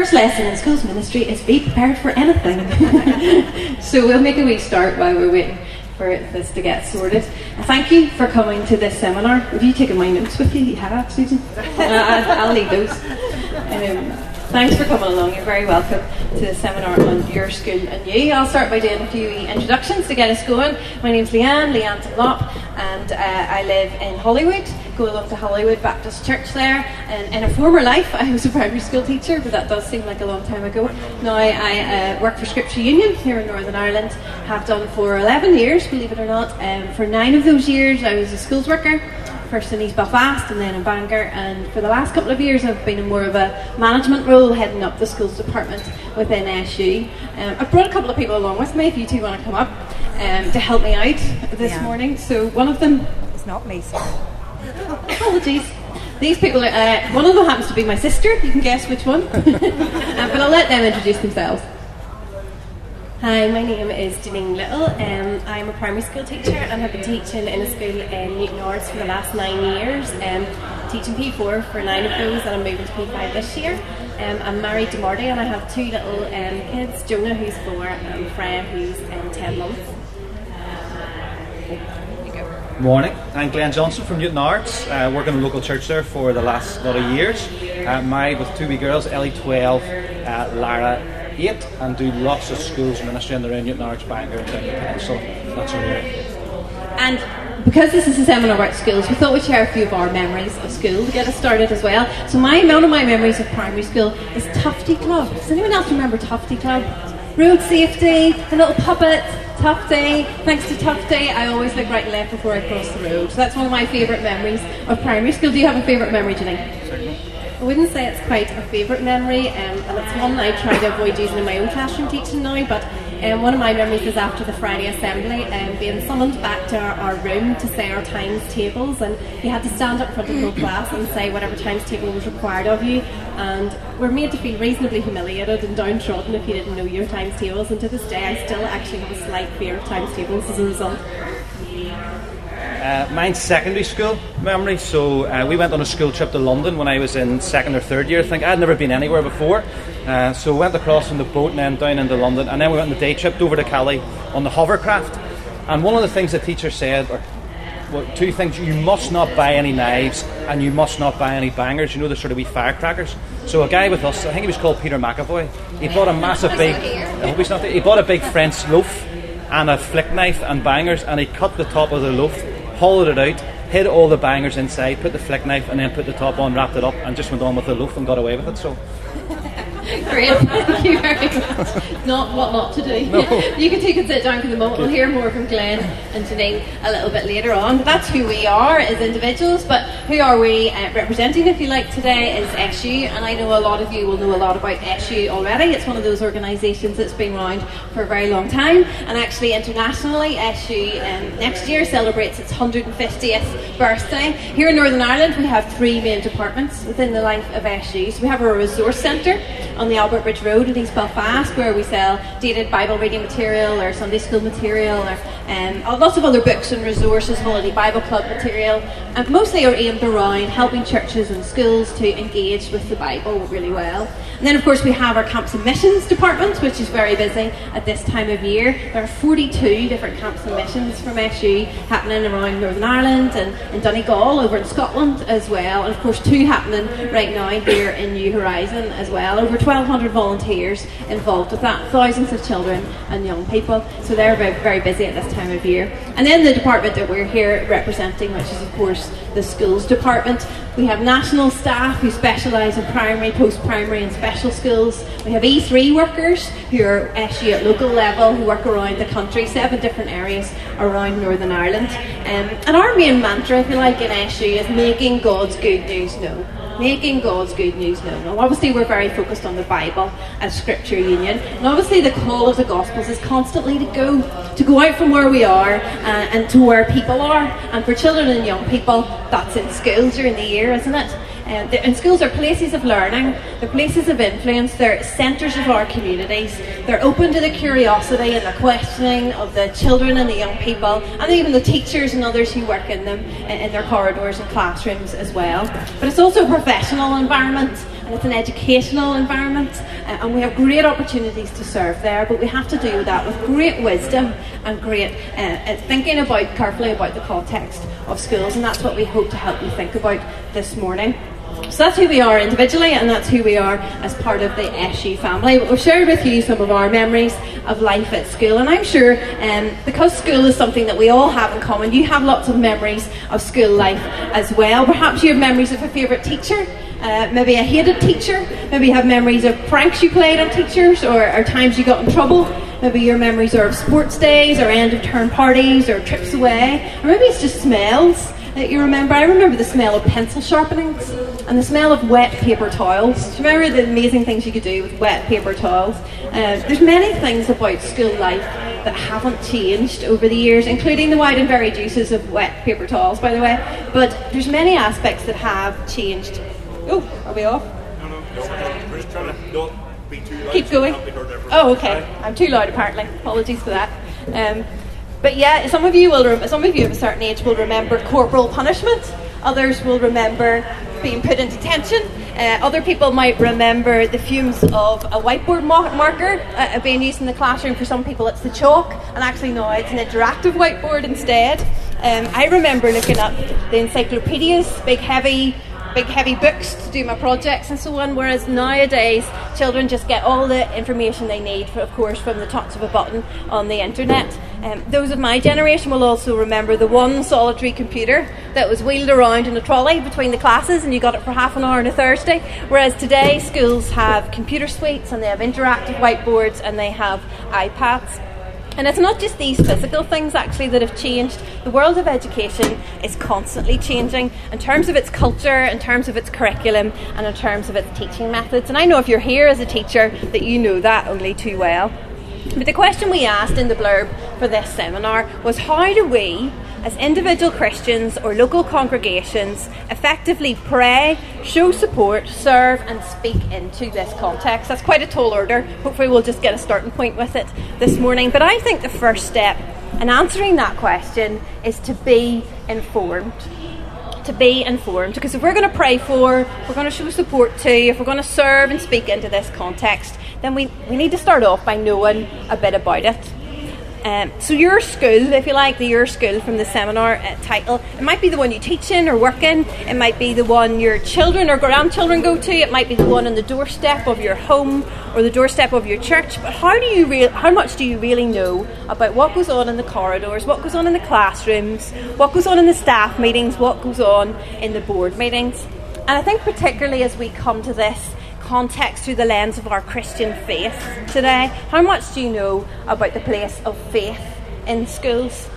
first lesson in schools ministry is be prepared for anything. so we'll make a wee start while we're waiting for this to get sorted. thank you for coming to this seminar. Have you taken my notes with you? You have, Susan? uh, I'll leave those. Um, thanks for coming along. You're very welcome to the seminar on your school and you. I'll start by doing a few introductions to get us going. My name's Leanne, Leanne Dunlop, and uh, I live in Holywood go along to Holywood Baptist Church there. And in a former life, I was a primary school teacher, but that does seem like a long time ago. Now I uh, work for Scripture Union here in Northern Ireland. Have done for 11 years, believe it or not. Um, for nine of those years, I was a schools worker first in East Belfast and then in Bangor. And for the last couple of years, I've been in more of a management role, heading up the schools department within SU. Um, I've brought a couple of people along with me if you two want to come up um, to help me out this yeah. morning. So one of them. It's not me. Apologies. These people, are, uh, one of them happens to be my sister. You can guess which one. uh, but I'll let them introduce themselves. Hi, my name is Janine Little. Um, I'm a primary school teacher and have been teaching in a school in Newtownards for the last nine years. Um, teaching P4 for nine of those, and I'm moving to P5 this year. Um, I'm married to Marty, and I have two little um, kids: Jonah, who's four, and Freya, who's um, ten months. Morning, I'm Glenn Johnson from Newtownards, uh, working in a local church there for the last lot of years. Uh, married with two wee girls, Ellie 12, uh, Lara 8, and do lots of schools ministry in the around Newtownards, Bangor, and the Peninsula. That's our area. And because this is a seminar about schools, we thought we'd share a few of our memories of school to get us started as well. So my one of my memories of primary school is Tufty Club. Does anyone else remember Tufty Club? Road safety, a little puppet, Tufty. Thanks to Tufty, I always look right and left before I cross the road. So that's one of my favourite memories of primary school. Do you have a favourite memory, Janine? I wouldn't say it's quite a favourite memory, um, and it's one I try to avoid using in my own classroom teaching now. But um, one of my memories is after the Friday assembly, um, being summoned back to our, our, room to say our times tables, and you had to stand up front of the whole class and say whatever times table was required of you. And we're made to feel reasonably humiliated and downtrodden if you didn't know your times tables. And to this day, I still actually have a slight fear of times tables as a result. Uh, mine's secondary school memory. So uh, we went on a school trip to London when I was in second or third year. I think I'd never been anywhere before. Uh, so we went across on the boat and then down into London, and then we went on the day trip over to Calais on the hovercraft. And one of the things the teacher said, or well, two things: you must not buy any knives, and you must not buy any bangers. You know the sort of wee firecrackers. So a guy with us, I think he was called Peter McAvoy. He bought a massive big. I hope he's not. He bought a big French loaf and a flick knife and bangers, and he cut the top of the loaf hollowed it out, hid all the bangers inside, put the flick knife, and then put the top on, wrapped it up, and just went on with the loaf and got away with it. So Great, thank you very much. Not what not to do. No. You can take a sit down for the moment. We'll hear more from Glenn and Janine a little bit later on. But that's who we are as individuals. But who are we uh, representing, if you like, today is SU. And I know a lot of you will know a lot about SU already. It's one of those organisations that's been around for a very long time. And actually, internationally, SU um, next year celebrates its 150th birthday. Here in Northern Ireland, we have three main departments within the life of SU. So we have a resource centre on the Albert Bridge Road in East Belfast, where we sell dated Bible reading material or Sunday school material or um, lots of other books and resources, holiday Bible club material, and mostly are aimed around helping churches and schools to engage with the Bible really well. And then, of course, we have our camps and missions department, which is very busy at this time of year. There are 42 different camps and missions from SU happening around Northern Ireland and in Donegal over in Scotland as well. And, of course, two happening right now here in New Horizon as well. Over 1,200 volunteers involved with that, thousands of children and young people. So they're very, very busy at this time of year. And then the department that we're here representing, which is, of course, the schools department. We have national staff who specialise in primary, post primary, and special schools. We have E3 workers who are SU at local level who work around the country, seven different areas around Northern Ireland. Um, and our main mantra, if you like, in SU is making God's good news known making God's good news known. Now, obviously, we're very focused on the Bible and Scripture Union, and obviously, the call of the Gospels is constantly to go, to go out from where we are uh, and to where people are. And for children and young people, that's in schools during the year, isn't it? Um, and schools are places of learning, they're places of influence, they're centres of our communities. They're open to the curiosity and the questioning of the children and the young people, and even the teachers and others who work in them in their corridors and classrooms as well. But it's also a professional environment and it's an educational environment, uh, and we have great opportunities to serve there. But we have to do that with great wisdom and great uh, uh, thinking about carefully about the context of schools, and that's what we hope to help you think about this morning. So that's who we are individually, and that's who we are as part of the SU family. But we've shared with you some of our memories of life at school, and I'm sure um, because school is something that we all have in common, you have lots of memories of school life as well. Perhaps you have memories of a favourite teacher. Uh, maybe a hated teacher, maybe you have memories of pranks you played on teachers or, or times you got in trouble. Maybe your memories are of sports days or end of term parties or trips away, or maybe it's just smells that you remember. I remember the smell of pencil sharpenings and the smell of wet paper towels. Do you remember the amazing things you could do with wet paper towels? Uh, there's many things about school life that haven't changed over the years, including the wide and varied uses of wet paper towels, by the way. But there's many aspects that have changed. Oh, are we off? No, no, no, we're just trying to not be too loud. Keep going. can't be heard everywhere. Oh, okay. I'm too loud apparently. Apologies for that. Um, but yeah, some of you will. Rem- some of you of a certain age will remember corporal punishment. Others will remember being put into detention. Uh, other people might remember the fumes of a whiteboard mar- marker uh, being used in the classroom. For some people, it's the chalk, and actually now it's an interactive whiteboard instead. Um, I remember looking up the encyclopedias, big heavy big heavy books to do my projects and so on. Whereas nowadays, children just get all the information they need, for, of course, from the touch of a button on the internet. Um, those of my generation will also remember the one solitary computer that was wheeled around in a trolley between the classes, and you got it for half an hour on a Thursday. Whereas today, schools have computer suites and they have interactive whiteboards and they have iPads. And it's not just these physical things actually that have changed. The world of education is constantly changing in terms of its culture, in terms of its curriculum, and in terms of its teaching methods. And I know if you're here as a teacher that you know that only too well. But the question we asked in the blurb for this seminar was how do we, as individual Christians or local congregations, effectively pray, show support, serve, and speak into this context? That's quite a tall order. Hopefully, we'll just get a starting point with it this morning. But I think the first step in answering that question is to be informed to be informed because if we're going to pray for, we're going to show support to, if we're going to serve and speak into this context, then we, we need to start off by knowing a bit about it. Um, so your school, if you like, the your school from the seminar uh, title, it might be the one you teach in or work in. It might be the one your children or grandchildren go to. It might be the one on the doorstep of your home or the doorstep of your church. But how do you re- how much do you really know about what goes on in the corridors, what goes on in the classrooms, what goes on in the staff meetings, what goes on in the board meetings? And I think particularly as we come to this context through the lens of our Christian faith today. How much do you know about the place of faith in schools?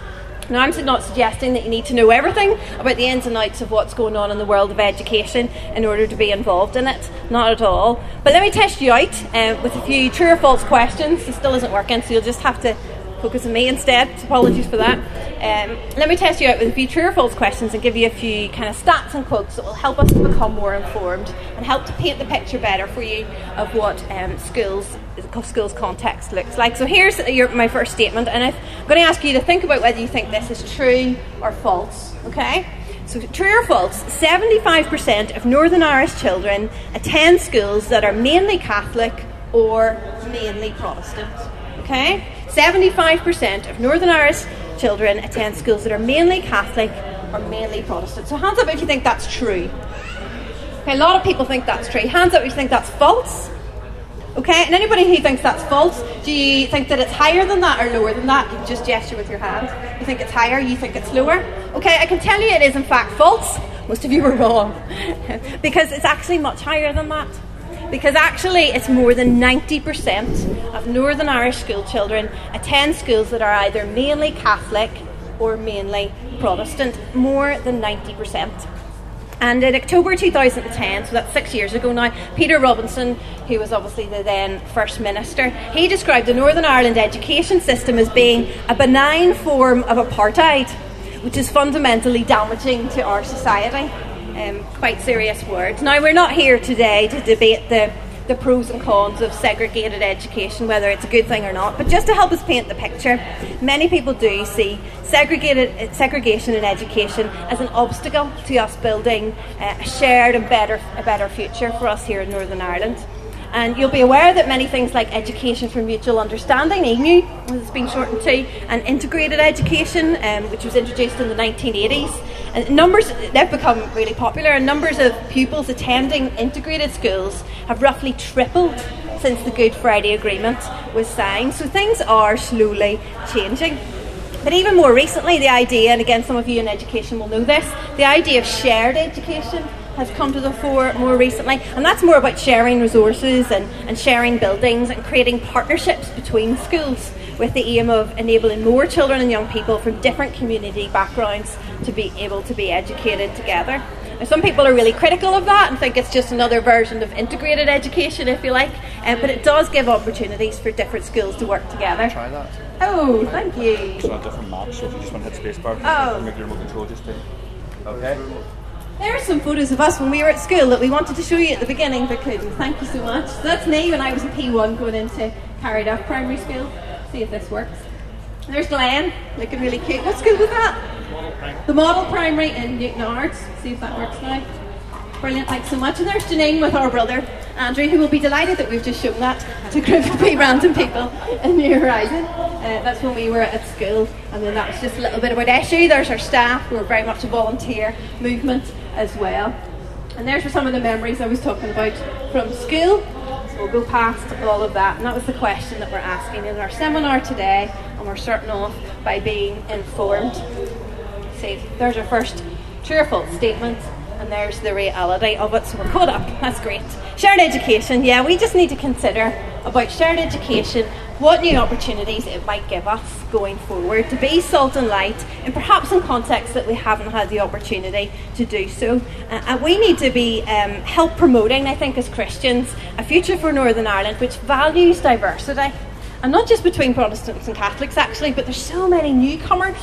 Now, I'm not suggesting that you need to know everything about the ins and outs of what's going on in the world of education in order to be involved in it. Not at all. But let me test you out uh, with a few true or false questions. It still isn't working, so you'll just have to focus on me instead. Apologies for that. Um, let me test you out with a few true or false questions and give you a few kind of stats and quotes that will help us to become more informed and help to paint the picture better for you of what um, schools schools context looks like. So here's your, my first statement, and I'm going to ask you to think about whether you think this is true or false. Okay. So, true or false, 75% of Northern Irish children attend schools that are mainly Catholic or mainly Protestant. Okay? 75% of Northern Irish children attend schools that are mainly Catholic or mainly Protestant. So, hands up if you think that's true. Okay, a lot of people think that's true. Hands up if you think that's false. Okay, and anybody who thinks that's false, do you think that it's higher than that or lower than that? You just gesture with your hand. You think it's higher, you think it's lower? Okay, I can tell you it is in fact false. Most of you were wrong. because it's actually much higher than that. Because actually, it's more than 90% of Northern Irish school children attend schools that are either mainly Catholic or mainly Protestant. More than 90%. And in October 2010, so that's six years ago now, Peter Robinson, who was obviously the then First Minister, he described the Northern Ireland education system as being a benign form of apartheid, which is fundamentally damaging to our society. Um, quite serious words. Now, we're not here today to debate the the pros and cons of segregated education, whether it's a good thing or not. But just to help us paint the picture, many people do see segregated segregation in education as an obstacle to us building uh, a shared and better a better future for us here in Northern Ireland. And you'll be aware that many things like education for mutual understanding, EMU, as it's been shortened to, and integrated education, um, which was introduced in the 1980s, and numbers they've become really popular. And numbers of pupils attending integrated schools have roughly tripled since the Good Friday Agreement was signed. So things are slowly changing. But even more recently, the idea, and again, some of you in education will know this, the idea of shared education has come to the fore more recently, and that's more about sharing resources and, and sharing buildings and creating partnerships between schools with the aim of enabling more children and young people from different community backgrounds to be able to be educated together. Now, some people are really critical of that and think it's just another version of integrated education, if you like, um, but it does give opportunities for different schools to work together. Try that. Oh, thank you. It's on a different map, so if you just want to hit spacebar, Oh. make your remote control just do. Okay. There are some photos of us when we were at school that we wanted to show you at the beginning but couldn't. Thank you so much. So that's me when I was in P1 going into Carryduff Primary School. See if this works. There's Glenn, looking really cute. What school was that? The Model Primary in Newtownards. See if that works now. Brilliant, thanks so much. And there's Janine with our brother Andrew, who will be delighted that we've just shown that to a group of random people in New Horizon. Uh, that's when we were at school, and then that was just a little bit about SU. There's our staff, who are very much a volunteer movement as well. And there's some of the memories I was talking about from school. So we'll go past all of that. And that was the question that we're asking in our seminar today. And we're starting off by being informed. See, there's our first false statement. And there's the reality of it. So we're caught up. That's great. Shared education. Yeah, we just need to consider about shared education, what new opportunities it might give us going forward to be salt and light, and perhaps in contexts that we haven't had the opportunity to do so. Uh, and we need to be um, help promoting, I think, as Christians, a future for Northern Ireland which values diversity, and not just between Protestants and Catholics, actually, but there's so many newcomers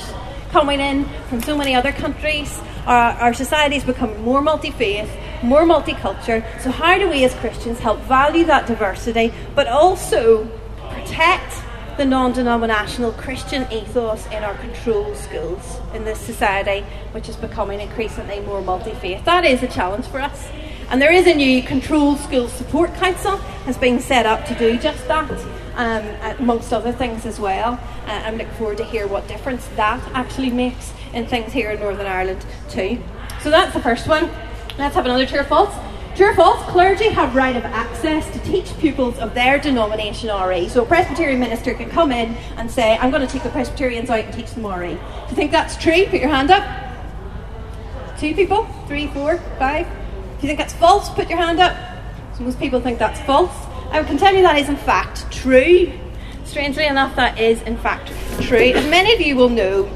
coming in from so many other countries. Our, our society is becoming more multi faith, more multicultural. So, how do we as Christians help value that diversity, but also protect the non denominational Christian ethos in our control schools in this society, which is becoming increasingly more multi faith? That is a challenge for us. And there is a new Control School Support Council has been set up to do just that, um, amongst other things as well. Uh, I'm looking forward to hear what difference that actually makes in things here in Northern Ireland too. So that's the first one. Let's have another true or false. True or false? Clergy have right of access to teach pupils of their denomination RE. So a Presbyterian minister can come in and say, "I'm going to take the Presbyterians out and teach them RE." Do you think that's true? Put your hand up. Two people? Three, four, five? Do you think that's false? Put your hand up. So most people think that's false. I can tell you that is in fact true. Strangely enough, that is in fact true. As many of you will know,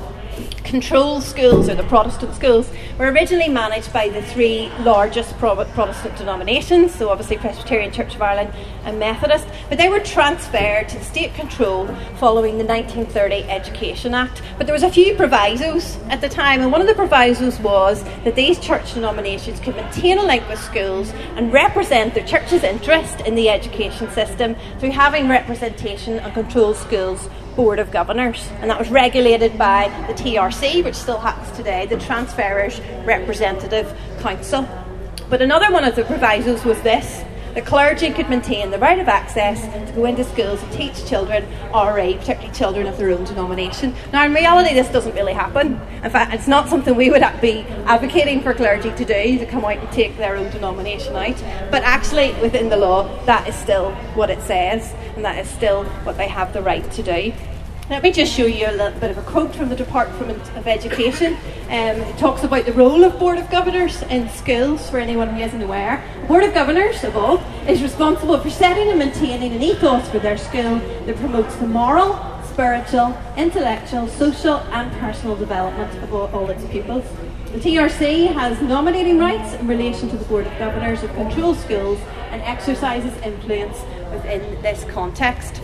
control schools or the Protestant schools were originally managed by the three largest Pro- Protestant denominations, so obviously Presbyterian Church of Ireland and Methodist, but they were transferred to state control following the 1930 Education Act. But there was a few provisos at the time, and one of the provisos was that these church denominations could maintain a link with schools and represent their church's interest in the education system through having representation on control schools Board of Governors, and that was regulated by the TRC, which still happens today, the Transferors Representative Council. But another one of the provisos was this the clergy could maintain the right of access to go into schools and teach children RE, particularly children of their own denomination. Now, in reality, this doesn't really happen. In fact, it's not something we would be advocating for clergy to do, to come out and take their own denomination out. But actually, within the law, that is still what it says, and that is still what they have the right to do. Let me just show you a little bit of a quote from the Department of Education. Um, it talks about the role of Board of Governors in schools, for anyone who isn't aware. Board of Governors, of all, is responsible for setting and maintaining an ethos for their school that promotes the moral, spiritual, intellectual, social, and personal development of all, all its pupils. The TRC has nominating rights in relation to the Board of Governors of control schools and exercises influence within this context.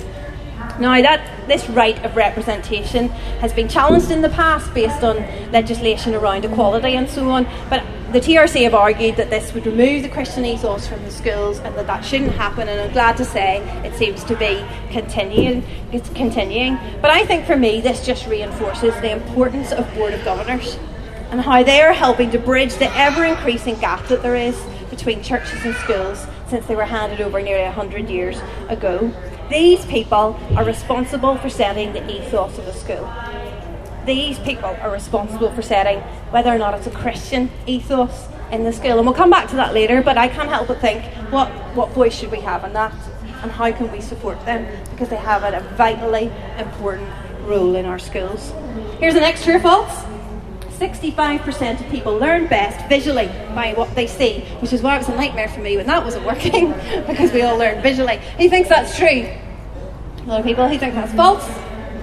Now, that this right of representation has been challenged in the past based on legislation around equality and so on, but the TRC have argued that this would remove the Christian ethos from the schools and that that shouldn't happen. And I'm glad to say it seems to be continuing. It's continuing. But I think for me, this just reinforces the importance of board of governors and how they are helping to bridge the ever increasing gap that there is between churches and schools since they were handed over nearly 100 years ago. These people are responsible for setting the ethos of the school these people are responsible for setting whether or not it's a Christian ethos in the school. And we'll come back to that later, but I can't help but think what, what voice should we have in that? And how can we support them? Because they have a vitally important role in our schools. Here's the next true false. 65% of people learn best visually by what they see, which is why it was a nightmare for me when that wasn't working, because we all learn visually. He thinks that's true. A lot of people, he thinks that's false.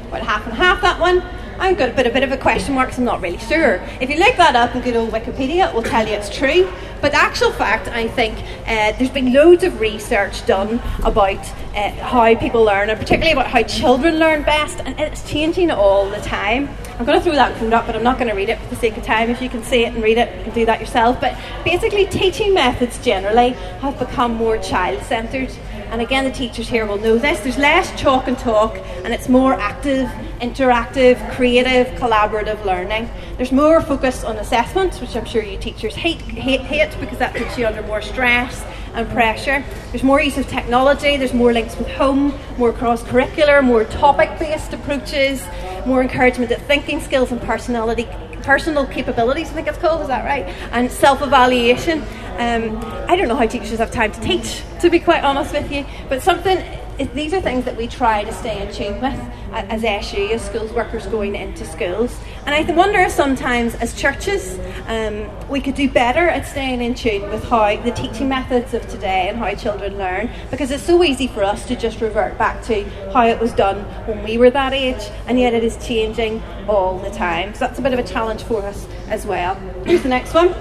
About half and half that one. I've got a bit, a bit of a question mark, so I'm not really sure. If you look that up in good old Wikipedia, it will tell you it's true. But the actual fact, I think, uh, there's been loads of research done about uh, how people learn, and particularly about how children learn best, and it's changing all the time. I'm going to throw that quote up, but I'm not going to read it for the sake of time. If you can see it and read it, you can do that yourself. But basically, teaching methods generally have become more child centred and again the teachers here will know this, there's less chalk and talk and it's more active, interactive, creative, collaborative learning. There's more focus on assessments, which I'm sure you teachers hate, hate, hate because that puts you under more stress and pressure. There's more use of technology, there's more links with home, more cross curricular, more topic based approaches, more encouragement at thinking skills and personality personal capabilities, I think it's called, is that right? And self evaluation. Um, I don't know how teachers have time to teach, to be quite honest with you, but something. These are things that we try to stay in tune with as SU, as schools workers going into schools. And I wonder if sometimes, as churches, um, we could do better at staying in tune with how the teaching methods of today and how children learn, because it's so easy for us to just revert back to how it was done when we were that age, and yet it is changing all the time. So that's a bit of a challenge for us as well. Here's the next one.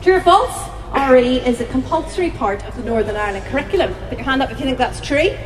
True or false? RE is a compulsory part of the Northern Ireland curriculum. Put your hand up if you think that's true.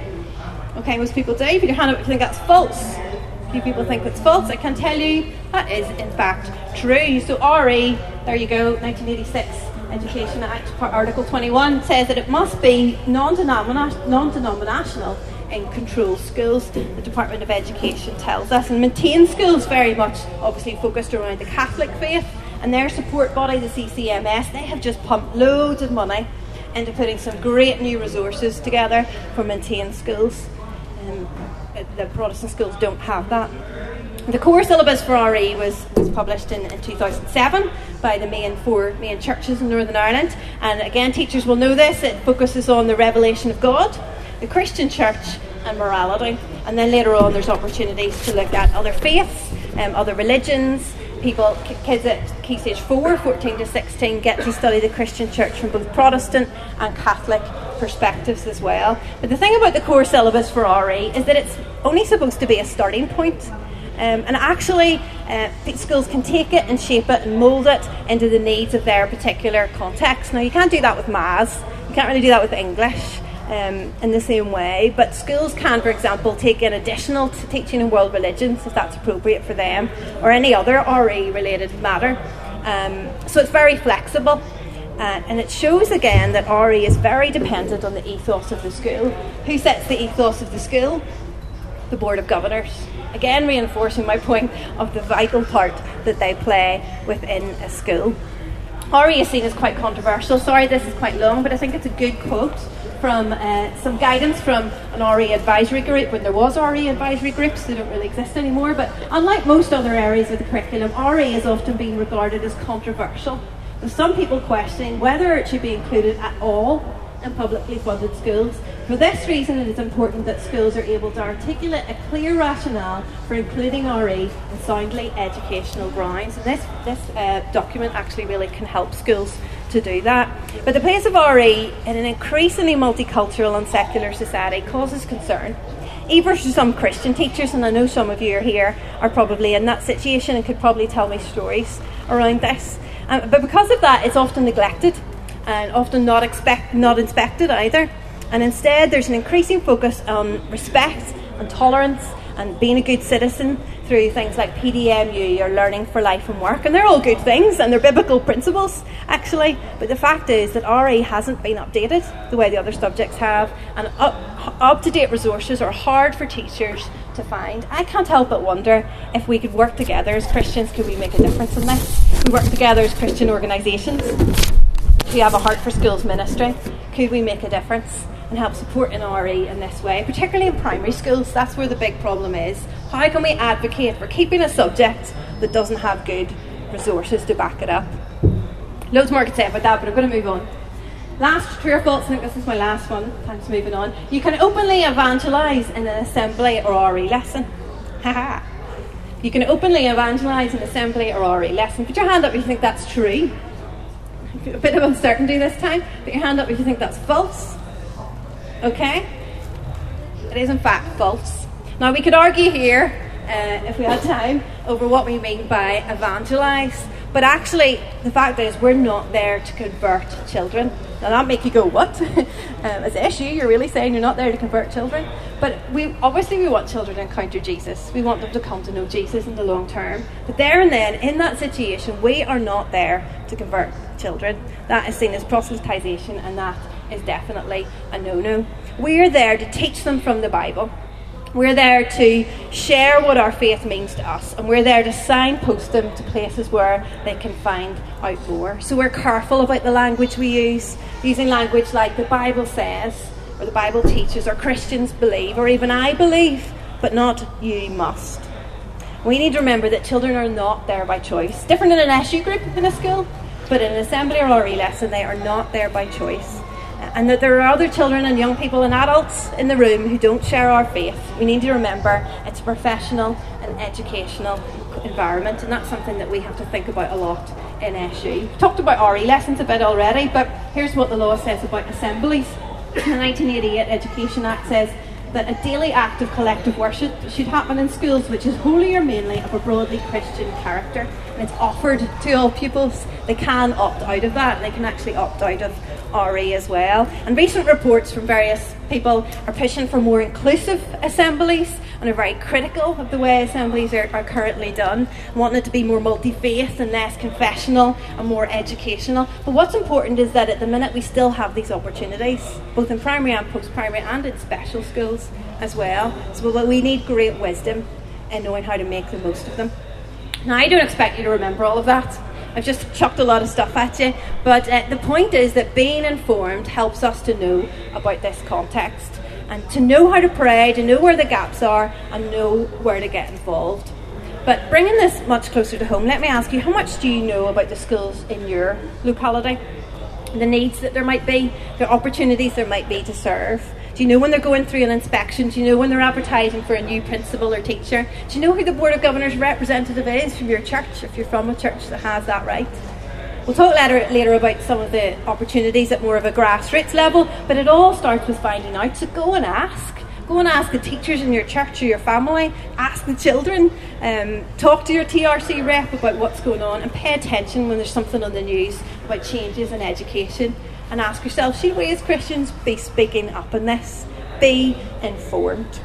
Okay, most people do. Put your hand up if you think that's false. A few people think it's false. I can tell you that is in fact true. So RE, there you go, 1986 Education Act, Article 21 says that it must be non-denominational in control schools. The Department of Education tells us, and maintain schools very much obviously focused around the Catholic faith and their support body, the CCMS, they have just pumped loads of money into putting some great new resources together for maintained schools. Um, the Protestant schools don't have that. The core syllabus for RE was, was published in, in 2007 by the main four main churches in Northern Ireland. And again, teachers will know this. It focuses on the revelation of God, the Christian church, and morality. And then later on, there's opportunities to look at other faiths, um, other religions, people, kids at Key Stage 4, 14 to 16, get to study the Christian church from both Protestant and Catholic perspectives as well. But the thing about the core syllabus for RE is that it's only supposed to be a starting point. Um, and actually, uh, schools can take it and shape it and mould it into the needs of their particular context. Now, you can't do that with maths, you can't really do that with English um, in the same way. But schools can, for example, take in additional teaching in world religions if that's appropriate for them, or any other RE related matter. Um, so it's very flexible. Uh, and it shows again that RE is very dependent on the ethos of the school. Who sets the ethos of the school? The Board of Governors. Again, reinforcing my point of the vital part that they play within a school. RE is seen as quite controversial. Sorry, this is quite long, but I think it's a good quote from uh, some guidance from an RE advisory group when there was RE advisory groups. They don't really exist anymore. But unlike most other areas of the curriculum, RE is often being regarded as controversial. With some people questioning whether it should be included at all in publicly funded schools. For this reason, it is important that schools are able to articulate a clear rationale for including RE in soundly educational grounds. And this, this uh, document actually really can help schools to do that. But the place of RE in an increasingly multicultural and secular society causes concern. Even for some Christian teachers, and I know some of you are here, are probably in that situation and could probably tell me stories around this. Um, but because of that, it's often neglected and often not, expect, not inspected either. And instead, there's an increasing focus on respect and tolerance and being a good citizen through things like PDMU or Learning for Life and Work, and they're all good things and they're biblical principles actually. But the fact is that RE hasn't been updated the way the other subjects have, and up to date resources are hard for teachers to find. I can't help but wonder if we could work together as Christians, could we make a difference in this? We work together as Christian organisations. If we have a heart for schools ministry. Could we make a difference? And help support an RE in this way, particularly in primary schools. That's where the big problem is. How can we advocate for keeping a subject that doesn't have good resources to back it up? Loads more to say about that, but I'm going to move on. Last true or false, I think this is my last one. Thanks, moving on. You can openly evangelise in an assembly or RE lesson. Haha. you can openly evangelise in an assembly or RE lesson. Put your hand up if you think that's true. A bit of uncertainty this time. Put your hand up if you think that's false. Okay? It is in fact false. Now we could argue here, uh, if we had time, over what we mean by evangelise. But actually, the fact is, we're not there to convert children. Now that make you go, what? um, as SU, you're really saying you're not there to convert children. But we obviously we want children to encounter Jesus. We want them to come to know Jesus in the long term. But there and then, in that situation, we are not there to convert children. That is seen as proselytization, and that is definitely a no no. We're there to teach them from the Bible. We're there to share what our faith means to us, and we're there to signpost them to places where they can find out more. So we're careful about the language we use, using language like the Bible says, or the Bible teaches, or Christians believe, or even I believe, but not you must. We need to remember that children are not there by choice. Different in an SU group in a school, but in an assembly or RE lesson, they are not there by choice and that there are other children and young people and adults in the room who don't share our faith. We need to remember it's a professional and educational environment, and that's something that we have to think about a lot in SU. We've talked about RE lessons a bit already, but here's what the law says about assemblies. The 1988 Education Act says that a daily act of collective worship should happen in schools which is wholly or mainly of a broadly Christian character and it's offered to all pupils. They can opt out of that, and they can actually opt out of RE as well. And recent reports from various people are pushing for more inclusive assemblies and are very critical of the way assemblies are, are currently done, wanting it to be more multi faith and less confessional and more educational. But what's important is that at the minute we still have these opportunities, both in primary and post primary and in special schools as well. So we need great wisdom in knowing how to make the most of them. Now, I don't expect you to remember all of that. I've just chucked a lot of stuff at you. But uh, the point is that being informed helps us to know about this context and to know how to pray, to know where the gaps are, and know where to get involved. But bringing this much closer to home, let me ask you how much do you know about the schools in your locality? The needs that there might be, the opportunities there might be to serve. Do you know when they're going through an inspection? Do you know when they're advertising for a new principal or teacher? Do you know who the Board of Governors representative is from your church, if you're from a church that has that right? We'll talk later, later about some of the opportunities at more of a grassroots level, but it all starts with finding out. So go and ask. Go and ask the teachers in your church or your family. Ask the children. Um, talk to your TRC rep about what's going on and pay attention when there's something on the news about changes in education and ask yourself should we as Christians be speaking up in this? Be informed.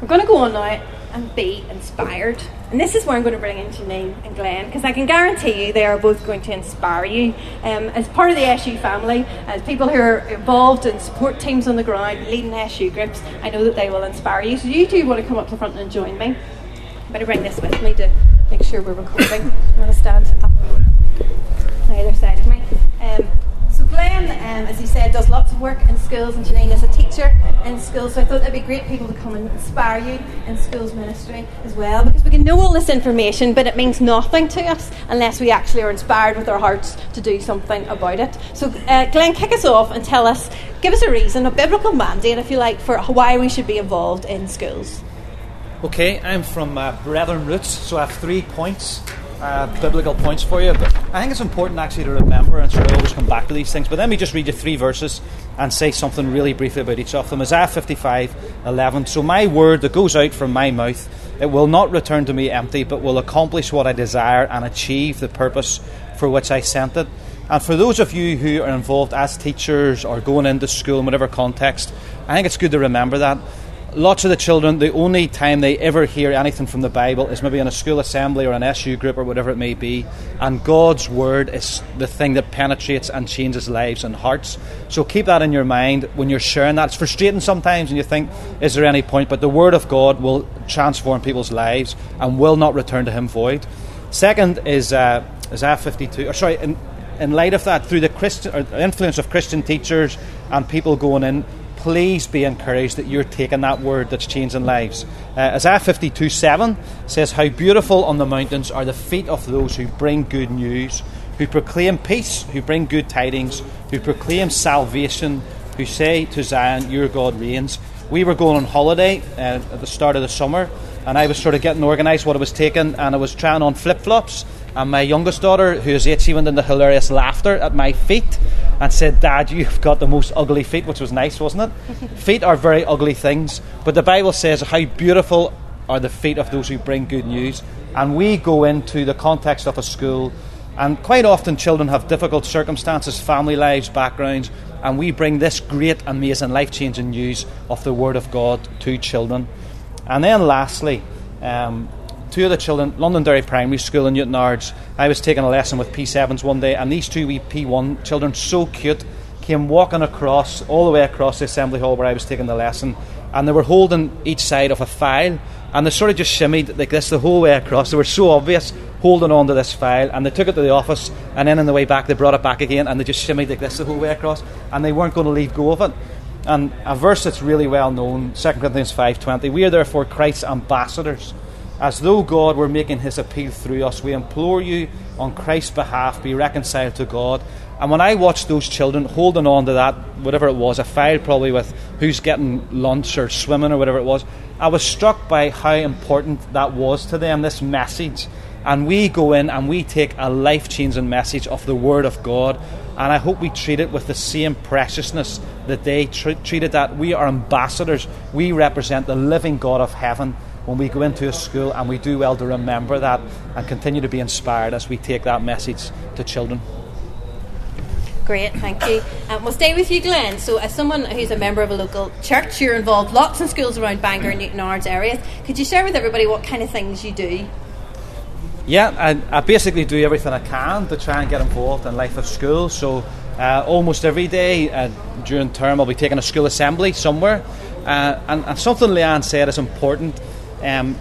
We're going to go on now and be inspired. And this is where I'm going to bring in Janine and Glenn because I can guarantee you they are both going to inspire you. Um, as part of the SU family, as people who are involved in support teams on the ground, leading SU groups, I know that they will inspire you. So you want to come up to the front and join me. I'm going to bring this with me to make sure we're recording. I'm going to stand up on either side um, as you said, does lots of work in schools, and Janine is a teacher in schools. So I thought it'd be great people to come and inspire you in schools ministry as well, because we can know all this information, but it means nothing to us unless we actually are inspired with our hearts to do something about it. So, uh, Glenn, kick us off and tell us, give us a reason, a biblical mandate, if you like, for why we should be involved in schools. Okay, I'm from uh, Brethren Roots, so I have three points uh, biblical points for you. But I think it's important actually to remember and sort of always come back to these things. But let me just read you three verses and say something really briefly about each of them. Isaiah 55 11. So my word that goes out from my mouth, it will not return to me empty, but will accomplish what I desire and achieve the purpose for which I sent it. And for those of you who are involved as teachers or going into school in whatever context, I think it's good to remember that lots of the children, the only time they ever hear anything from the Bible is maybe in a school assembly or an SU group or whatever it may be. And God's Word is the thing that penetrates and changes lives and hearts. So keep that in your mind when you're sharing that. It's frustrating sometimes and you think, is there any point? But the Word of God will transform people's lives and will not return to Him void. Second is uh, Isaiah 52, or sorry, in, in light of that, through the Christian, influence of Christian teachers and people going in, please be encouraged that you're taking that word that's changing lives. Uh, Isaiah 52 7 says, How beautiful on the mountains are the feet of those who bring good news, who proclaim peace, who bring good tidings, who proclaim salvation, who say to Zion, Your God reigns. We were going on holiday uh, at the start of the summer, and I was sort of getting organised what I was taking, and I was trying on flip flops. And my youngest daughter, who is eight, she went into hilarious laughter at my feet and said, Dad, you've got the most ugly feet, which was nice, wasn't it? feet are very ugly things, but the Bible says how beautiful are the feet of those who bring good news. And we go into the context of a school, and quite often children have difficult circumstances, family lives, backgrounds, and we bring this great, amazing, life changing news of the Word of God to children. And then lastly, um, two of the children, Londonderry Primary School in Newtownards, I was taking a lesson with P7s one day, and these two wee P1 children, so cute, came walking across, all the way across the assembly hall where I was taking the lesson, and they were holding each side of a file, and they sort of just shimmied like this the whole way across. They were so obvious holding on to this file, and they took it to the office, and then on the way back, they brought it back again, and they just shimmied like this the whole way across, and they weren't going to leave go of it. And a verse that's really well known, 2 Corinthians 5.20, we are therefore Christ's ambassadors as though God were making his appeal through us, we implore you on Christ's behalf, be reconciled to God. And when I watched those children holding on to that, whatever it was, a file probably with who's getting lunch or swimming or whatever it was, I was struck by how important that was to them, this message. And we go in and we take a life changing message of the Word of God. And I hope we treat it with the same preciousness that they tr- treated that. We are ambassadors, we represent the living God of heaven when we go into a school, and we do well to remember that and continue to be inspired as we take that message to children. Great, thank you. Um, we'll stay with you, Glenn. So, as someone who's a member of a local church, you're involved lots in schools around Bangor and Newtownards areas. Could you share with everybody what kind of things you do? Yeah, I, I basically do everything I can to try and get involved in life of school. So, uh, almost every day uh, during term, I'll be taking a school assembly somewhere. Uh, and, and something Leanne said is important um,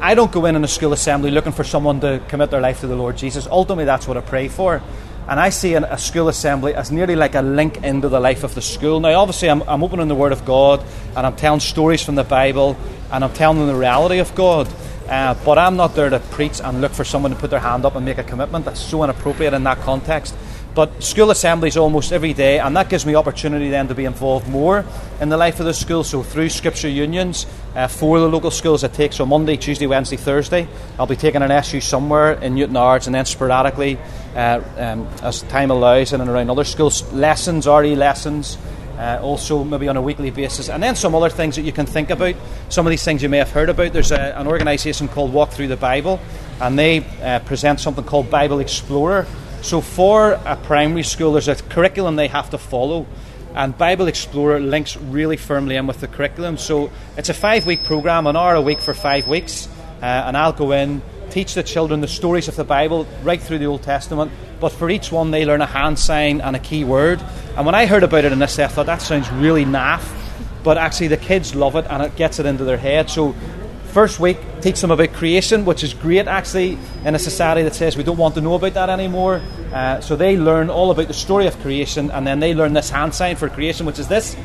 I don't go in in a school assembly looking for someone to commit their life to the Lord Jesus. Ultimately, that's what I pray for. And I see a school assembly as nearly like a link into the life of the school. Now, obviously, I'm, I'm opening the Word of God and I'm telling stories from the Bible and I'm telling them the reality of God. Uh, but I'm not there to preach and look for someone to put their hand up and make a commitment. That's so inappropriate in that context. But school assemblies almost every day, and that gives me opportunity then to be involved more in the life of the school. So through Scripture Unions uh, for the local schools, I take so Monday, Tuesday, Wednesday, Thursday. I'll be taking an SU somewhere in Newtownards, and then sporadically, uh, um, as time allows, in and around other schools, lessons, RE lessons. Uh, also, maybe on a weekly basis, and then some other things that you can think about. Some of these things you may have heard about. There's a, an organisation called Walk Through the Bible, and they uh, present something called Bible Explorer, so for a primary school, there's a curriculum they have to follow, and Bible Explorer links really firmly in with the curriculum. So it's a five-week program, an hour a week for five weeks, uh, and I'll go in, teach the children the stories of the Bible right through the Old Testament. But for each one, they learn a hand sign and a key word. And when I heard about it in this, I thought that sounds really naff. But actually, the kids love it, and it gets it into their head. So First week, teach them about creation, which is great actually in a society that says we don't want to know about that anymore. Uh, so they learn all about the story of creation, and then they learn this hand sign for creation, which is this.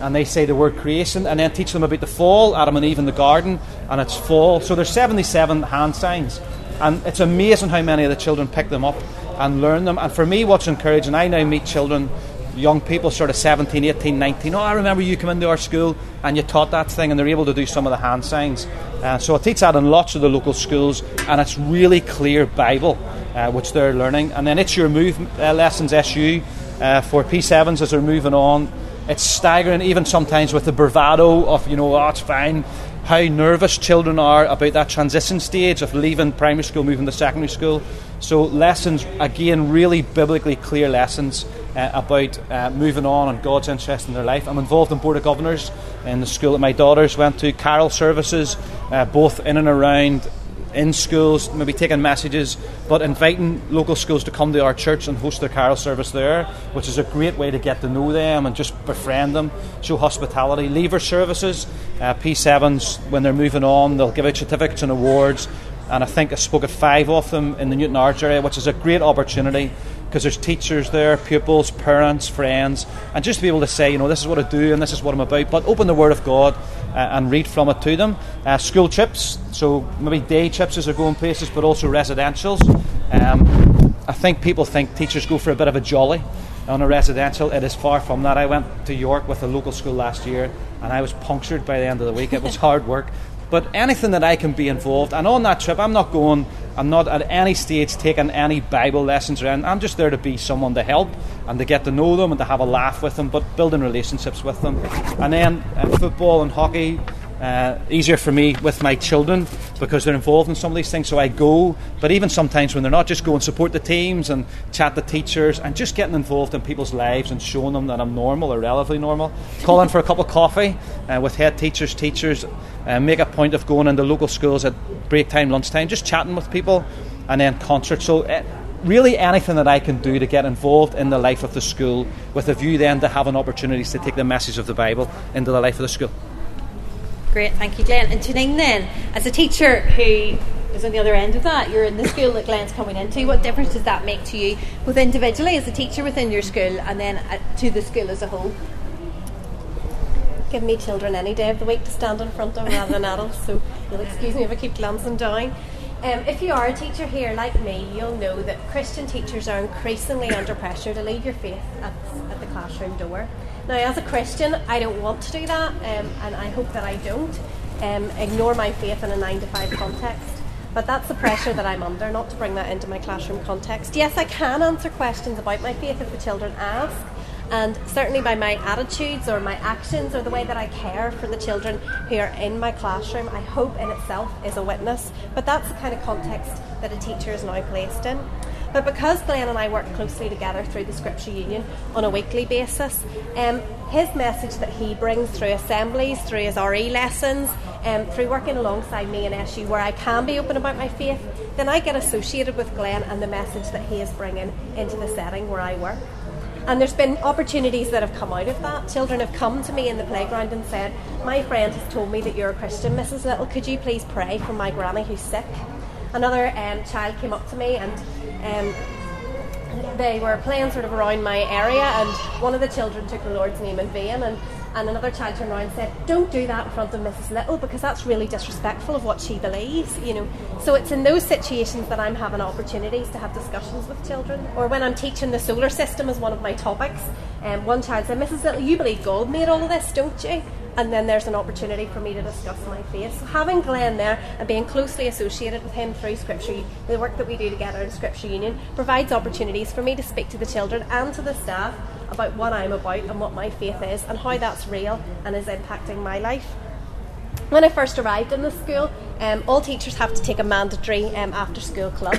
And they say the word creation, and then teach them about the fall, Adam and Eve in the garden, and it's fall. So there's 77 hand signs, and it's amazing how many of the children pick them up and learn them. And for me, what's encouraging, I now meet children young people, sort of 17, 18, 19, oh, I remember you come into our school and you taught that thing, and they're able to do some of the hand signs. Uh, so I teach that in lots of the local schools, and it's really clear Bible, uh, which they're learning. And then it's your move uh, lessons, SU, uh, for P7s as they're moving on. It's staggering, even sometimes with the bravado of, you know, oh, it's fine, how nervous children are about that transition stage of leaving primary school, moving to secondary school. So, lessons, again, really biblically clear lessons uh, about uh, moving on and God's interest in their life. I'm involved in Board of Governors in the school that my daughters went to, carol services, uh, both in and around in schools, maybe taking messages, but inviting local schools to come to our church and host their carol service there, which is a great way to get to know them and just befriend them, show hospitality. Leaver services, uh, P7s, when they're moving on, they'll give out certificates and awards. And I think I spoke at five of them in the Newtownards area, which is a great opportunity because there's teachers there, pupils, parents, friends, and just to be able to say, you know, this is what I do and this is what I'm about, but open the Word of God uh, and read from it to them. Uh, school trips, so maybe day trips as they're going places, but also residentials. Um, I think people think teachers go for a bit of a jolly on a residential. It is far from that. I went to York with a local school last year and I was punctured by the end of the week. It was hard work. But anything that I can be involved, and on that trip, I'm not going, I'm not at any stage taking any Bible lessons anything. I'm just there to be someone to help and to get to know them and to have a laugh with them, but building relationships with them. And then uh, football and hockey, uh, easier for me with my children because they're involved in some of these things. So I go, but even sometimes when they're not, just go and support the teams and chat to teachers and just getting involved in people's lives and showing them that I'm normal or relatively normal. Calling for a cup of coffee uh, with head teachers, teachers, uh, make a point of going into local schools at break time, lunchtime, just chatting with people, and then concerts. So. Uh, really, anything that I can do to get involved in the life of the school with a view then to having opportunities to take the message of the Bible into the life of the school. Great, thank you, Glenn. And Janine, then, as a teacher who is on the other end of that, you're in the school that Glenn's coming into. What difference does that make to you, both individually as a teacher within your school and then uh, to the school as a whole? Give me children any day of the week to stand in front of rather than adults, so you'll excuse me if I keep glancing down. Um, if you are a teacher here like me, you'll know that Christian teachers are increasingly under pressure to leave your faith at, at the classroom door. Now, as a Christian, I don't want to do that, um, and I hope that I don't um, ignore my faith in a nine to five context. But that's the pressure that I'm under, not to bring that into my classroom context. Yes, I can answer questions about my faith if the children ask, and certainly by my attitudes or my actions or the way that I care for the children who are in my classroom, I hope in itself is a witness. But that's the kind of context that a teacher is now placed in. But because Glenn and I work closely together through the Scripture Union on a weekly basis, um, his message that he brings through assemblies, through his RE lessons, um, through working alongside me in SU where I can be open about my faith, then I get associated with Glenn and the message that he is bringing into the setting where I work. And there's been opportunities that have come out of that. Children have come to me in the playground and said, My friend has told me that you're a Christian, Mrs. Little. Could you please pray for my granny who's sick? Another um, child came up to me and um, they were playing sort of around my area, and one of the children took the Lord's name in vain, and, and another child turned around and said, "Don't do that in front of Mrs. Little because that's really disrespectful of what she believes." You know, so it's in those situations that I'm having opportunities to have discussions with children, or when I'm teaching the solar system as one of my topics. And um, one child said, "Mrs. Little, you believe God made all of this, don't you?" And then there's an opportunity for me to discuss my faith. So having Glenn there and being closely associated with him through Scripture, the work that we do together in Scripture Union, provides opportunities for me to speak to the children and to the staff about what I'm about and what my faith is and how that's real and is impacting my life. When I first arrived in the school, um, all teachers have to take a mandatory um, after school club.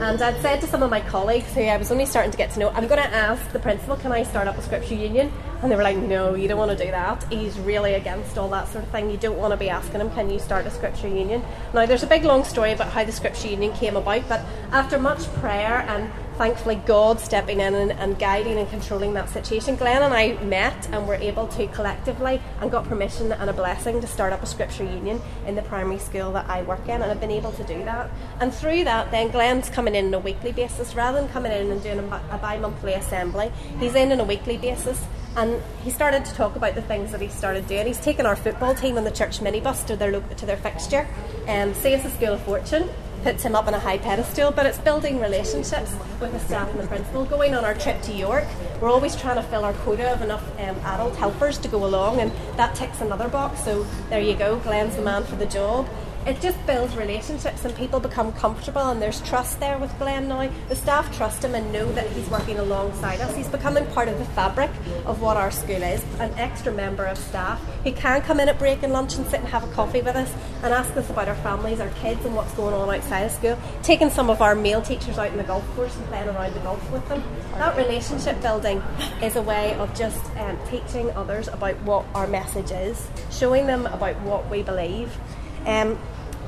And I'd said to some of my colleagues who I was only starting to get to know, I'm going to ask the principal, can I start up a Scripture Union? And they were like, no, you don't want to do that. He's really against all that sort of thing. You don't want to be asking him, can you start a Scripture Union? Now, there's a big long story about how the Scripture Union came about, but after much prayer and thankfully God stepping in and, and, guiding and controlling that situation. Glenn and I met and were able to collectively and got permission and a blessing to start up a scripture union in the primary school that I work in, and I've been able to do that. And through that, then Glenn's coming in on a weekly basis rather than coming in and doing a, a bi monthly assembly. He's in on a weekly basis. And he started to talk about the things that he started doing. He's taken our football team on the church minibus to their to their fixture, and um, saves the School of Fortune, puts him up on a high pedestal, but it's building relationships with the staff and the principal. Going on our trip to York, we're always trying to fill our quota of enough um, adult helpers to go along, and that ticks another box. So there you go, Glenn's the man for the job. It just builds relationships and people become comfortable and there's trust there with Glenn now. The staff trust him and know that he's working alongside us. He's becoming part of the fabric of what our school is, an extra member of staff who can come in at break and lunch and sit and have a coffee with us and ask us about our families, our kids and what's going on outside of school. Taking some of our male teachers out in the golf course and playing around the golf with them. That relationship building is a way of just um, teaching others about what our message is, showing them about what we believe. Um,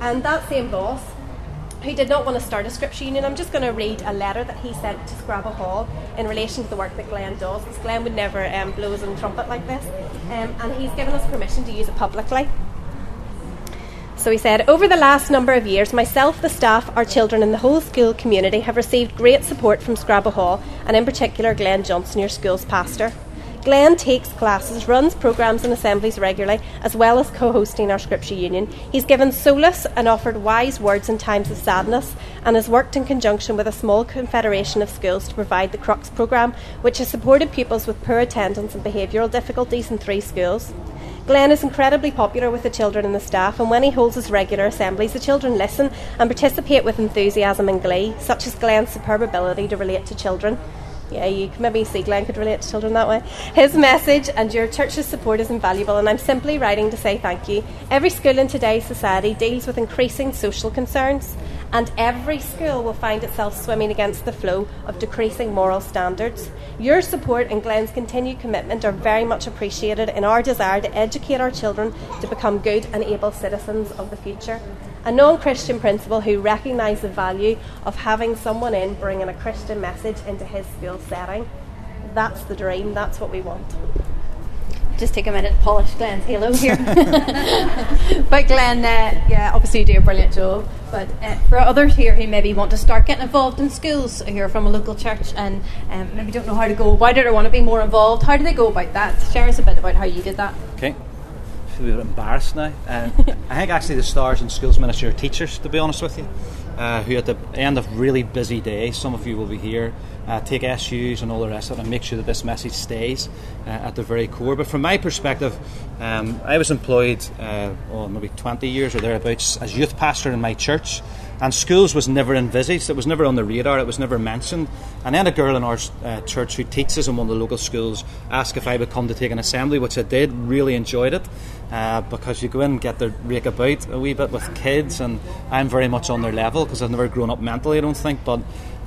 and that same boss, who did not want to start a scripture union, I'm just going to read a letter that he sent to Scrabo Hall in relation to the work that Glenn does, because Glenn would never um, blow his own trumpet like this. Um, and he's given us permission to use it publicly. So he said, Over the last number of years, myself, the staff, our children, and the whole school community have received great support from Scrabo Hall, and in particular Glenn Johnson, your school's pastor. Glenn takes classes, runs programmes and assemblies regularly, as well as co hosting our Scripture Union. He's given solace and offered wise words in times of sadness, and has worked in conjunction with a small confederation of schools to provide the Crux programme, which has supported pupils with poor attendance and behavioural difficulties in three schools. Glenn is incredibly popular with the children and the staff, and when he holds his regular assemblies, the children listen and participate with enthusiasm and glee, such as Glenn's superb ability to relate to children yeah, you can maybe see Glenn could relate to children that way. His message and your church's support is invaluable, and I'm simply writing to say thank you. Every school in today's society deals with increasing social concerns, and every school will find itself swimming against the flow of decreasing moral standards. Your support and Glenn's continued commitment are very much appreciated in our desire to educate our children to become good and able citizens of the future a non Christian principal who recognised the value of having someone in bringing a Christian message into his school setting. That's the dream, that's what we want. Just take a minute to polish Glenn's halo here. but Glenn, uh, yeah, obviously you do a brilliant job. But uh, for others here who maybe want to start getting involved in schools here from a local church and um, maybe don't know how to go about it or want to be more involved, how do they go about that? Share us a bit about how you did that. Okay a bit embarrassed now. Uh, I think actually the stars in schools ministry are teachers, to be honest with you, uh, who at the end of really busy days, some of you will be here, uh, take SUs and all the rest of it and make sure that this message stays uh, at the very core. But from my perspective, um, I was employed, uh, well, maybe 20 years or thereabouts, as youth pastor in my church. And schools was never envisaged, it was never on the radar, it was never mentioned. And then a girl in our uh, church who teaches in one of the local schools asked if I would come to take an assembly, which I did, really enjoyed it. Uh, because you go in and get to rake about a wee bit with kids, and I'm very much on their level because I've never grown up mentally, I don't think. But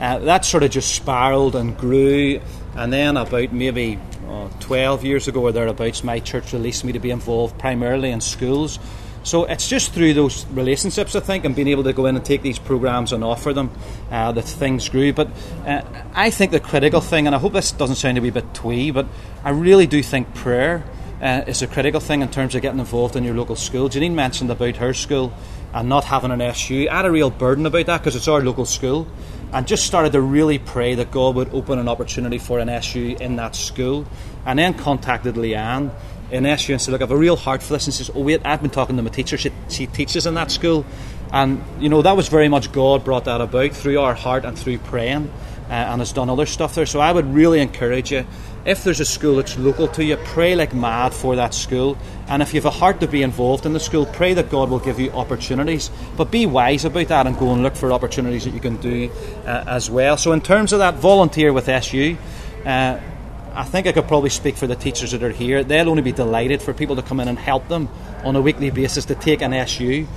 uh, that sort of just spiraled and grew, and then about maybe uh, 12 years ago or thereabouts, my church released me to be involved primarily in schools. So it's just through those relationships, I think, and being able to go in and take these programs and offer them uh, that things grew. But uh, I think the critical thing, and I hope this doesn't sound a wee bit twee, but I really do think prayer uh, is a critical thing in terms of getting involved in your local school. Janine mentioned about her school and not having an SU. I had a real burden about that because it's our local school and just started to really pray that God would open an opportunity for an SU in that school. And then contacted Leanne in SU and said, Look, I have a real heart for this. And says, Oh, wait, I've been talking to my teacher. She, she teaches in that school. And, you know, that was very much God brought that about through our heart and through praying uh, and has done other stuff there. So I would really encourage you if there's a school that's local to you, pray like mad for that school. And if you have a heart to be involved in the school, pray that God will give you opportunities. But be wise about that and go and look for opportunities that you can do uh, as well. So, in terms of that, volunteer with SU. Uh, I think I could probably speak for the teachers that are here. They'll only be delighted for people to come in and help them on a weekly basis to take an SU.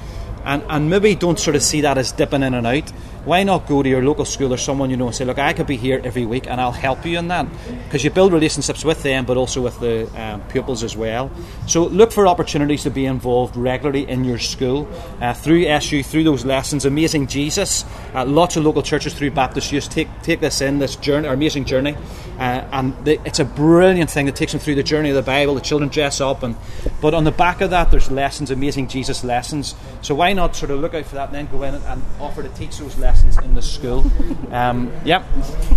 And, and maybe don't sort of see that as dipping in and out why not go to your local school or someone you know and say, look, I could be here every week and I'll help you in that? Because you build relationships with them, but also with the um, pupils as well. So look for opportunities to be involved regularly in your school uh, through SU, through those lessons. Amazing Jesus, uh, lots of local churches through Baptist Youth take take this in this journey, our amazing journey, uh, and the, it's a brilliant thing that takes them through the journey of the Bible. The children dress up, and but on the back of that, there's lessons, amazing Jesus lessons. So why not sort of look out for that and then go in and, and offer to teach those lessons in the school. Um, yep.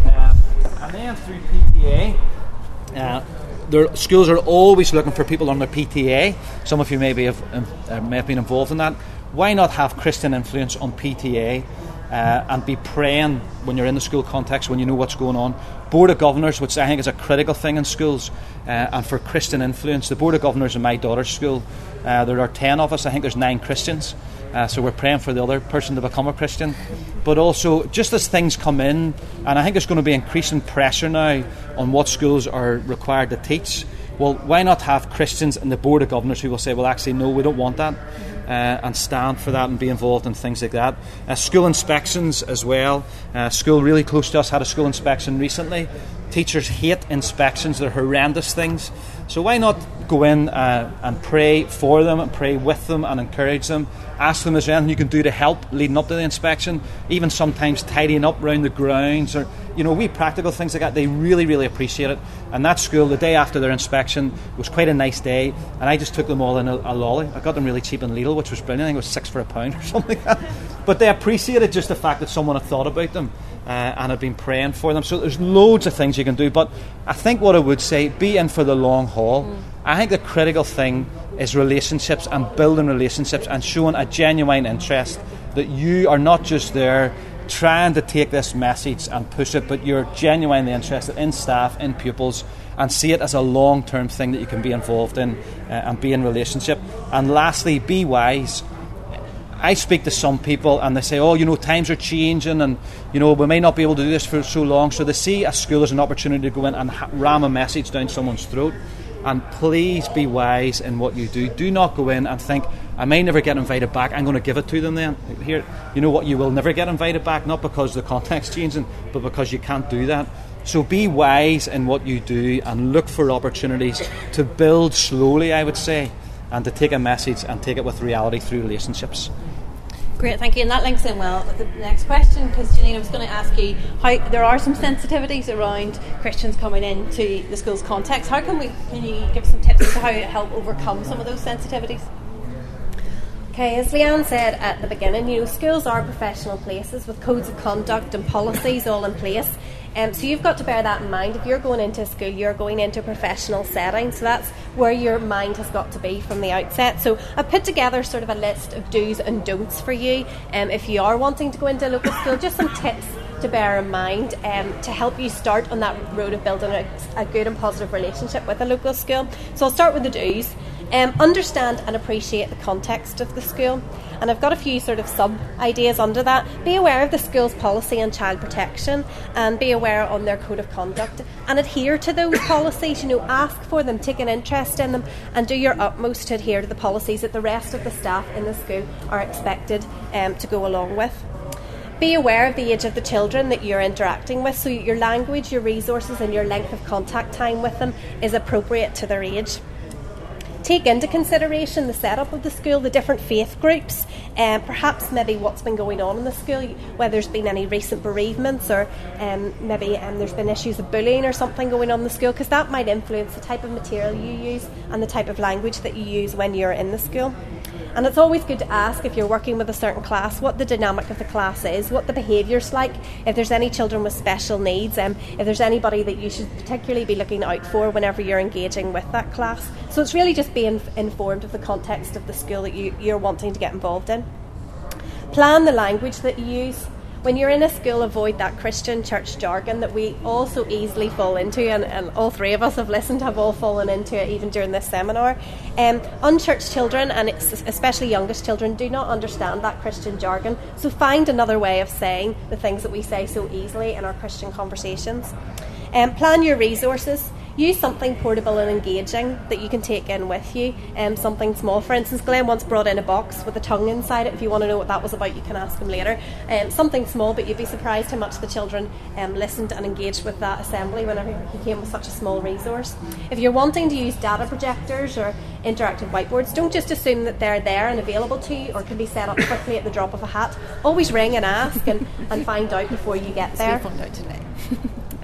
Um, and then through PTA, uh, their schools are always looking for people on their PTA. Some of you maybe have, um, uh, may have been involved in that. Why not have Christian influence on PTA uh, and be praying when you're in the school context, when you know what's going on? Board of Governors, which I think is a critical thing in schools, uh, and for Christian influence. The Board of Governors in my daughter's school, uh, there are 10 of us, I think there's nine Christians. Uh, so we're praying for the other person to become a Christian. But also, just as things come in, and I think it's going to be increasing pressure now on what schools are required to teach. Well, why not have Christians in the board of governors who will say, well, actually, no, we don't want that, uh, and stand for that and be involved in things like that. Uh, school inspections as well. Uh, school really close to us had a school inspection recently. Teachers hate inspections, they're horrendous things. So why not go in uh, and pray for them and pray with them and encourage them? Ask them, is there anything you can do to help leading up to the inspection? Even sometimes tidying up around the grounds or, you know, wee practical things like that. They really, really appreciate it. And that school, the day after their inspection, was quite a nice day. And I just took them all in a, a lolly. I got them really cheap in Lidl, which was brilliant. I think it was six for a pound or something like. But they appreciated just the fact that someone had thought about them uh, and have been praying for them. So there's loads of things you can do. But I think what I would say, be in for the long haul. Mm. I think the critical thing is relationships and building relationships and showing a genuine interest that you are not just there trying to take this message and push it, but you're genuinely interested in staff, in pupils, and see it as a long term thing that you can be involved in uh, and be in relationship. And lastly, be wise I speak to some people and they say, oh, you know, times are changing and, you know, we may not be able to do this for so long. So they see a school as an opportunity to go in and ram a message down someone's throat. And please be wise in what you do. Do not go in and think, I may never get invited back. I'm going to give it to them then. Here, you know what? You will never get invited back, not because the context changing, but because you can't do that. So be wise in what you do and look for opportunities to build slowly, I would say, and to take a message and take it with reality through relationships. Great, thank you. And that links in well with the next question because Janine, I was going to ask you how there are some sensitivities around Christians coming into the school's context. How can we? Can you give some tips as to how to help overcome some of those sensitivities? Okay, as Leanne said at the beginning, you know, schools are professional places with codes of conduct and policies all in place. Um, so you've got to bear that in mind. If you're going into school, you're going into a professional setting. So that's where your mind has got to be from the outset. So I've put together sort of a list of do's and don'ts for you. Um, if you are wanting to go into a local school, just some tips to bear in mind um, to help you start on that road of building a, a good and positive relationship with a local school. So I'll start with the do's. Um, understand and appreciate the context of the school. And I've got a few sort of sub ideas under that. Be aware of the school's policy on child protection and be aware on their code of conduct and adhere to those policies. You know, ask for them, take an interest in them, and do your utmost to adhere to the policies that the rest of the staff in the school are expected um, to go along with be aware of the age of the children that you're interacting with so your language, your resources, and your length of contact time with them is appropriate to their age take into consideration the setup of the school, the different faith groups, um, perhaps maybe what's been going on in the school, whether there's been any recent bereavements or um, maybe um, there's been issues of bullying or something going on in the school, because that might influence the type of material you use and the type of language that you use when you're in the school. And it's always good to ask if you're working with a certain class what the dynamic of the class is, what the behaviour's like, if there's any children with special needs, um, if there's anybody that you should particularly be looking out for whenever you're engaging with that class. So it's really just being informed of the context of the school that you, you're wanting to get involved in. Plan the language that you use when you're in a school, avoid that Christian church jargon that we all so easily fall into, and, and all three of us have listened, have all fallen into it even during this seminar. Um, unchurched children, and especially youngest children, do not understand that Christian jargon, so find another way of saying the things that we say so easily in our Christian conversations. Um, plan your resources use something portable and engaging that you can take in with you. Um, something small. For instance, Glenn once brought in a box with a tongue inside it. If you want to know what that was about, you can ask him later. Um, something small, but you'd be surprised how much the children um, listened and engaged with that assembly whenever he came with such a small resource. If you're wanting to use data projectors or interactive whiteboards, don't just assume that they're there and available to you or can be set up quickly at the drop of a hat. Always ring and ask and, and find out before you get there. So we found out today.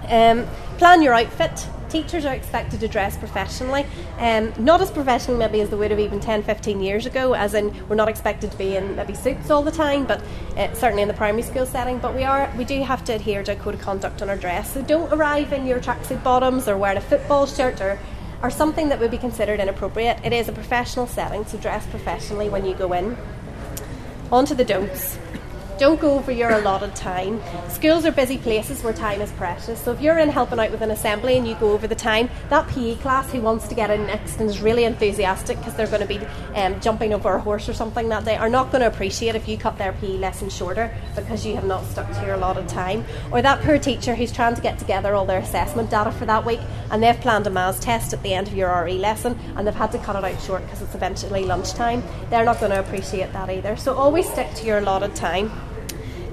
um, plan your outfit teachers are expected to dress professionally, um, not as professionally maybe as they would have even 10, 15 years ago, as in we're not expected to be in maybe suits all the time, but uh, certainly in the primary school setting. But we are, we do have to adhere to a code of conduct on our dress. So don't arrive in your tracksuit bottoms or wearing a football shirt or or something that would be considered inappropriate. It is a professional setting, so dress professionally when you go in. On to the don'ts. Don't go over your allotted time. Schools are busy places where time is precious. So if you're in helping out with an assembly and you go over the time, that PE class who wants to get in next and is really enthusiastic because they're going to be um, jumping over a horse or something that day are not going to appreciate if you cut their PE lesson shorter because you have not stuck to your allotted time. Or that poor teacher who's trying to get together all their assessment data for that week and they've planned a maths test at the end of your RE lesson and they've had to cut it out short because it's eventually lunchtime. They're not going to appreciate that either. So always stick to your allotted time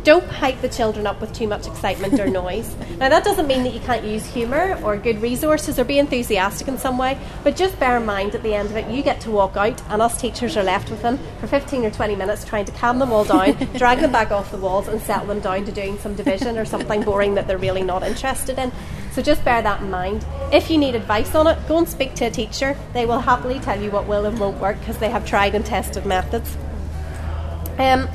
don't hype the children up with too much excitement or noise. now, that doesn't mean that you can't use humour or good resources or be enthusiastic in some way, but just bear in mind at the end of it, you get to walk out, and us teachers are left with them for 15 or 20 minutes trying to calm them all down, drag them back off the walls, and settle them down to doing some division or something boring that they're really not interested in. So just bear that in mind. If you need advice on it, go and speak to a teacher. They will happily tell you what will and won't work because they have tried and tested methods. Um,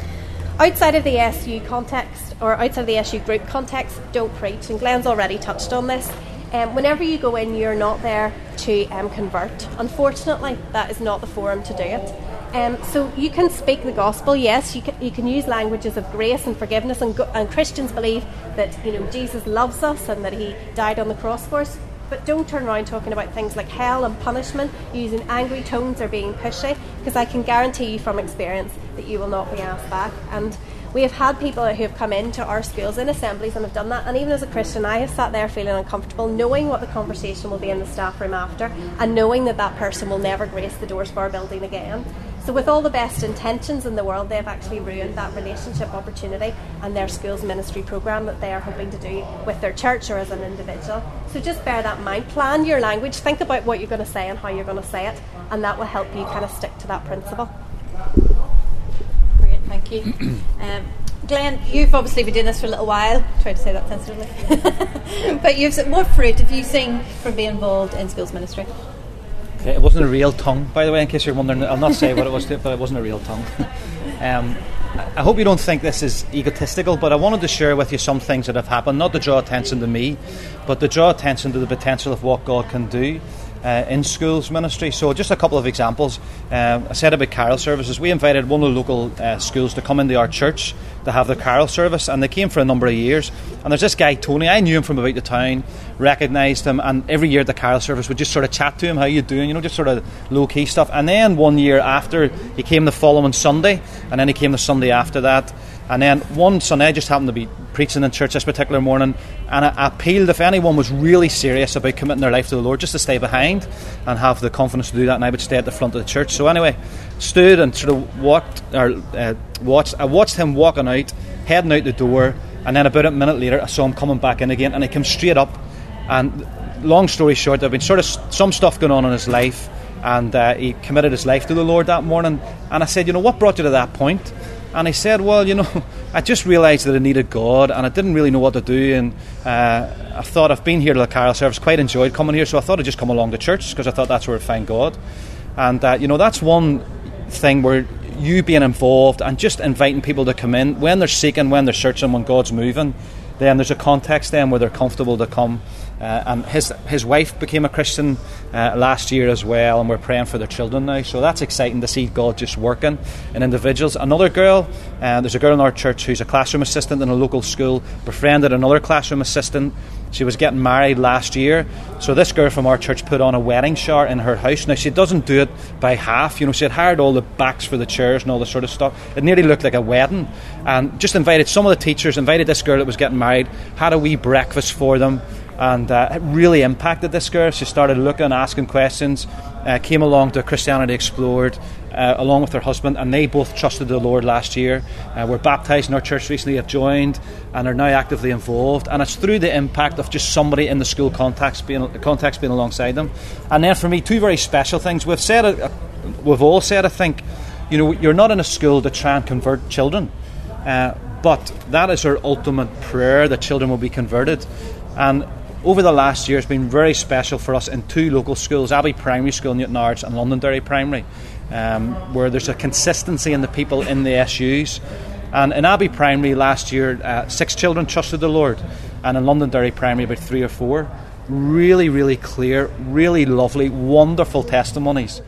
outside of the SU context or outside of the SU group context, don't preach. And Glenn's already touched on this. Um, whenever you go in, you're not there to um, convert. Unfortunately, that is not the forum to do it. Um, so you can speak the gospel, yes. You can, you can use languages of grace and forgiveness, and, go, and Christians believe that you know Jesus loves us and that He died on the cross for us. But don't turn around talking about things like hell and punishment, using angry tones or being pushy, because I can guarantee you from experience that you will not be asked back. And we have had people who have come into our schools in assemblies and have done that. And even as a Christian, I have sat there feeling uncomfortable, knowing what the conversation will be in the staff room after, and knowing that that person will never grace the doors of our building again. So, with all the best intentions in the world, they've actually ruined that relationship opportunity and their school's ministry program that they are hoping to do with their church or as an individual. So, just bear that in mind. Plan your language, think about what you're going to say and how you're going to say it, and that will help you kind of stick to that principle. Great, thank you. Um, Glenn, you've obviously been doing this for a little while. Try to say that sensitively. but you've what fruit have you seen from being involved in schools ministry? Okay, it wasn't a real tongue, by the way, in case you're wondering. I'll not say what it was, but it wasn't a real tongue. um, I hope you don't think this is egotistical, but I wanted to share with you some things that have happened, not to draw attention to me, but to draw attention to the potential of what God can do uh, in schools ministry. So, just a couple of examples. Um, I said about carol services. We invited one of the local uh, schools to come into our church to have their carol service, and they came for a number of years. And there's this guy, Tony, I knew him from about the town, recognised him, and every year at the carol service would just sort of chat to him, How you doing? You know, just sort of low key stuff. And then one year after, he came the following Sunday, and then he came the Sunday after that. And then one Sunday, I just happened to be preaching in church this particular morning, and I appealed if anyone was really serious about committing their life to the Lord, just to stay behind and have the confidence to do that, and I would stay at the front of the church. So anyway, stood and sort of walked or uh, watched. I watched him walking out, heading out the door, and then about a minute later, I saw him coming back in again, and he came straight up. And long story short, there'd been sort of some stuff going on in his life, and uh, he committed his life to the Lord that morning. And I said, you know, what brought you to that point? And I said, Well, you know, I just realised that I needed God and I didn't really know what to do. And uh, I thought I've been here to the carol service, quite enjoyed coming here, so I thought I'd just come along to church because I thought that's where I'd find God. And, uh, you know, that's one thing where you being involved and just inviting people to come in when they're seeking, when they're searching, when God's moving, then there's a context then where they're comfortable to come uh, and his his wife became a Christian uh, last year as well, and we're praying for their children now. So that's exciting to see God just working in individuals. Another girl, uh, there's a girl in our church who's a classroom assistant in a local school, befriended another classroom assistant. She was getting married last year, so this girl from our church put on a wedding shower in her house. Now she doesn't do it by half, you know. She had hired all the backs for the chairs and all this sort of stuff. It nearly looked like a wedding, and just invited some of the teachers, invited this girl that was getting married, had a wee breakfast for them and uh, it really impacted this girl. She started looking, asking questions, uh, came along to Christianity Explored uh, along with her husband, and they both trusted the Lord last year. Uh, were baptised in our church recently, have joined, and are now actively involved. And it's through the impact of just somebody in the school context being, context being alongside them. And then for me, two very special things. We've said, uh, we've all said, I think, you know, you're not in a school to try and convert children. Uh, but that is our ultimate prayer that children will be converted. And over the last year, it's been very special for us in two local schools, Abbey Primary School in Newtownards and Londonderry Primary, um, where there's a consistency in the people in the SUs. And in Abbey Primary last year, uh, six children trusted the Lord, and in Londonderry Primary, about three or four. Really, really clear, really lovely, wonderful testimonies.